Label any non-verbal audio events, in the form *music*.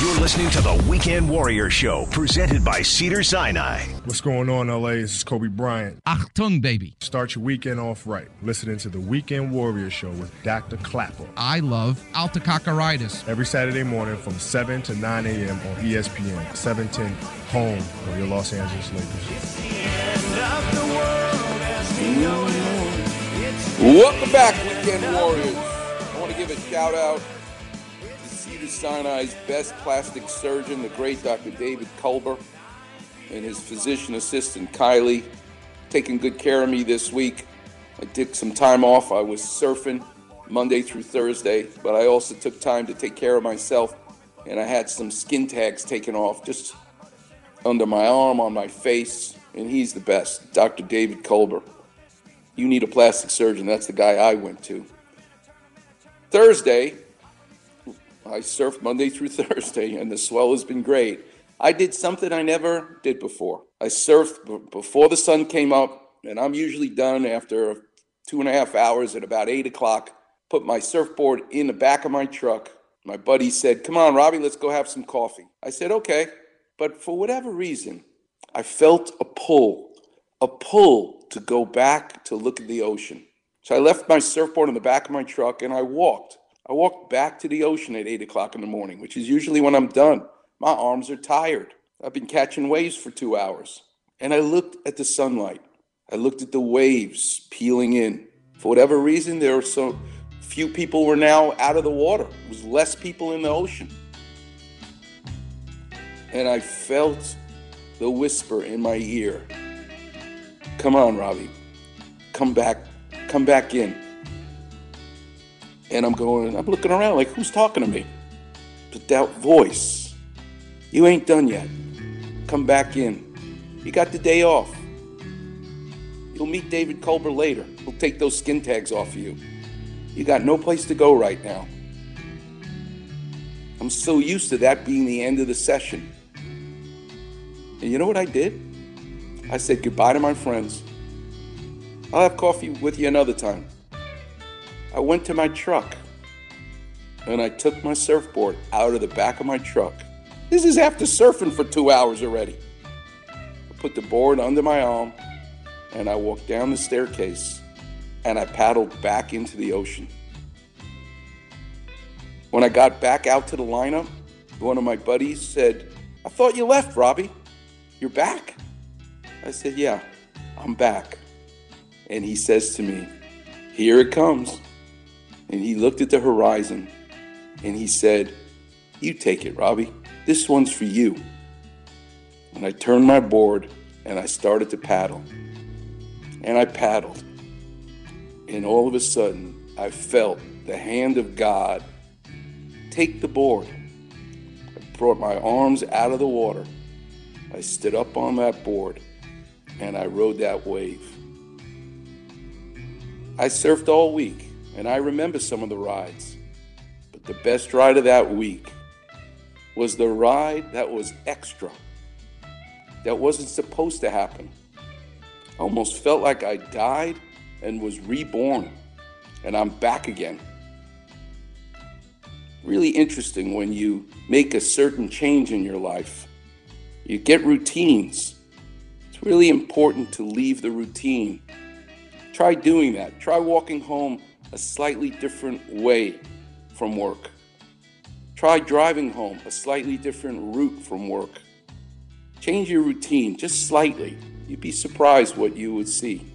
You're listening to the Weekend Warrior Show, presented by Cedar Sinai. What's going on, LA? This is Kobe Bryant. Achtung, baby. Start your weekend off right. Listening to the Weekend Warrior Show with Dr. Klapper. I love Altacocaritis. Every Saturday morning from 7 to 9 a.m. on ESPN, 710, home of your Los Angeles Lakers. Welcome back, Weekend Warriors. I want to give a shout out Sinai's best plastic surgeon, the great Dr. David Kulber, and his physician assistant, Kylie, taking good care of me this week. I took some time off. I was surfing Monday through Thursday, but I also took time to take care of myself, and I had some skin tags taken off just under my arm, on my face, and he's the best, Dr. David Kulber. You need a plastic surgeon. That's the guy I went to. Thursday, I surfed Monday through *laughs* Thursday, and the swell has been great. I did something I never did before. I surfed b- before the sun came up, and I'm usually done after two and a half hours at about eight o'clock. Put my surfboard in the back of my truck. My buddy said, Come on, Robbie, let's go have some coffee. I said, Okay. But for whatever reason, I felt a pull, a pull to go back to look at the ocean. So I left my surfboard in the back of my truck and I walked. I walked back to the ocean at 8 o'clock in the morning, which is usually when I'm done. My arms are tired. I've been catching waves for two hours. And I looked at the sunlight. I looked at the waves peeling in. For whatever reason, there were so few people were now out of the water. There was less people in the ocean. And I felt the whisper in my ear. Come on, Robbie. Come back. Come back in. And I'm going, I'm looking around like, who's talking to me? But that voice, you ain't done yet. Come back in. You got the day off. You'll meet David Kulber later. He'll take those skin tags off of you. You got no place to go right now. I'm so used to that being the end of the session. And you know what I did? I said goodbye to my friends. I'll have coffee with you another time. I went to my truck and I took my surfboard out of the back of my truck. This is after surfing for two hours already. I put the board under my arm and I walked down the staircase and I paddled back into the ocean. When I got back out to the lineup, one of my buddies said, I thought you left, Robbie. You're back? I said, Yeah, I'm back. And he says to me, Here it comes. And he looked at the horizon and he said, You take it, Robbie. This one's for you. And I turned my board and I started to paddle. And I paddled. And all of a sudden, I felt the hand of God take the board. I brought my arms out of the water. I stood up on that board and I rode that wave. I surfed all week and I remember some of the rides. But the best ride of that week was the ride that was extra, that wasn't supposed to happen. I almost felt like I died and was reborn, and I'm back again. Really interesting when you make a certain change in your life. You get routines. It's really important to leave the routine. Try doing that. Try walking home a slightly different way from work. Try driving home a slightly different route from work. Change your routine just slightly. You'd be surprised what you would see.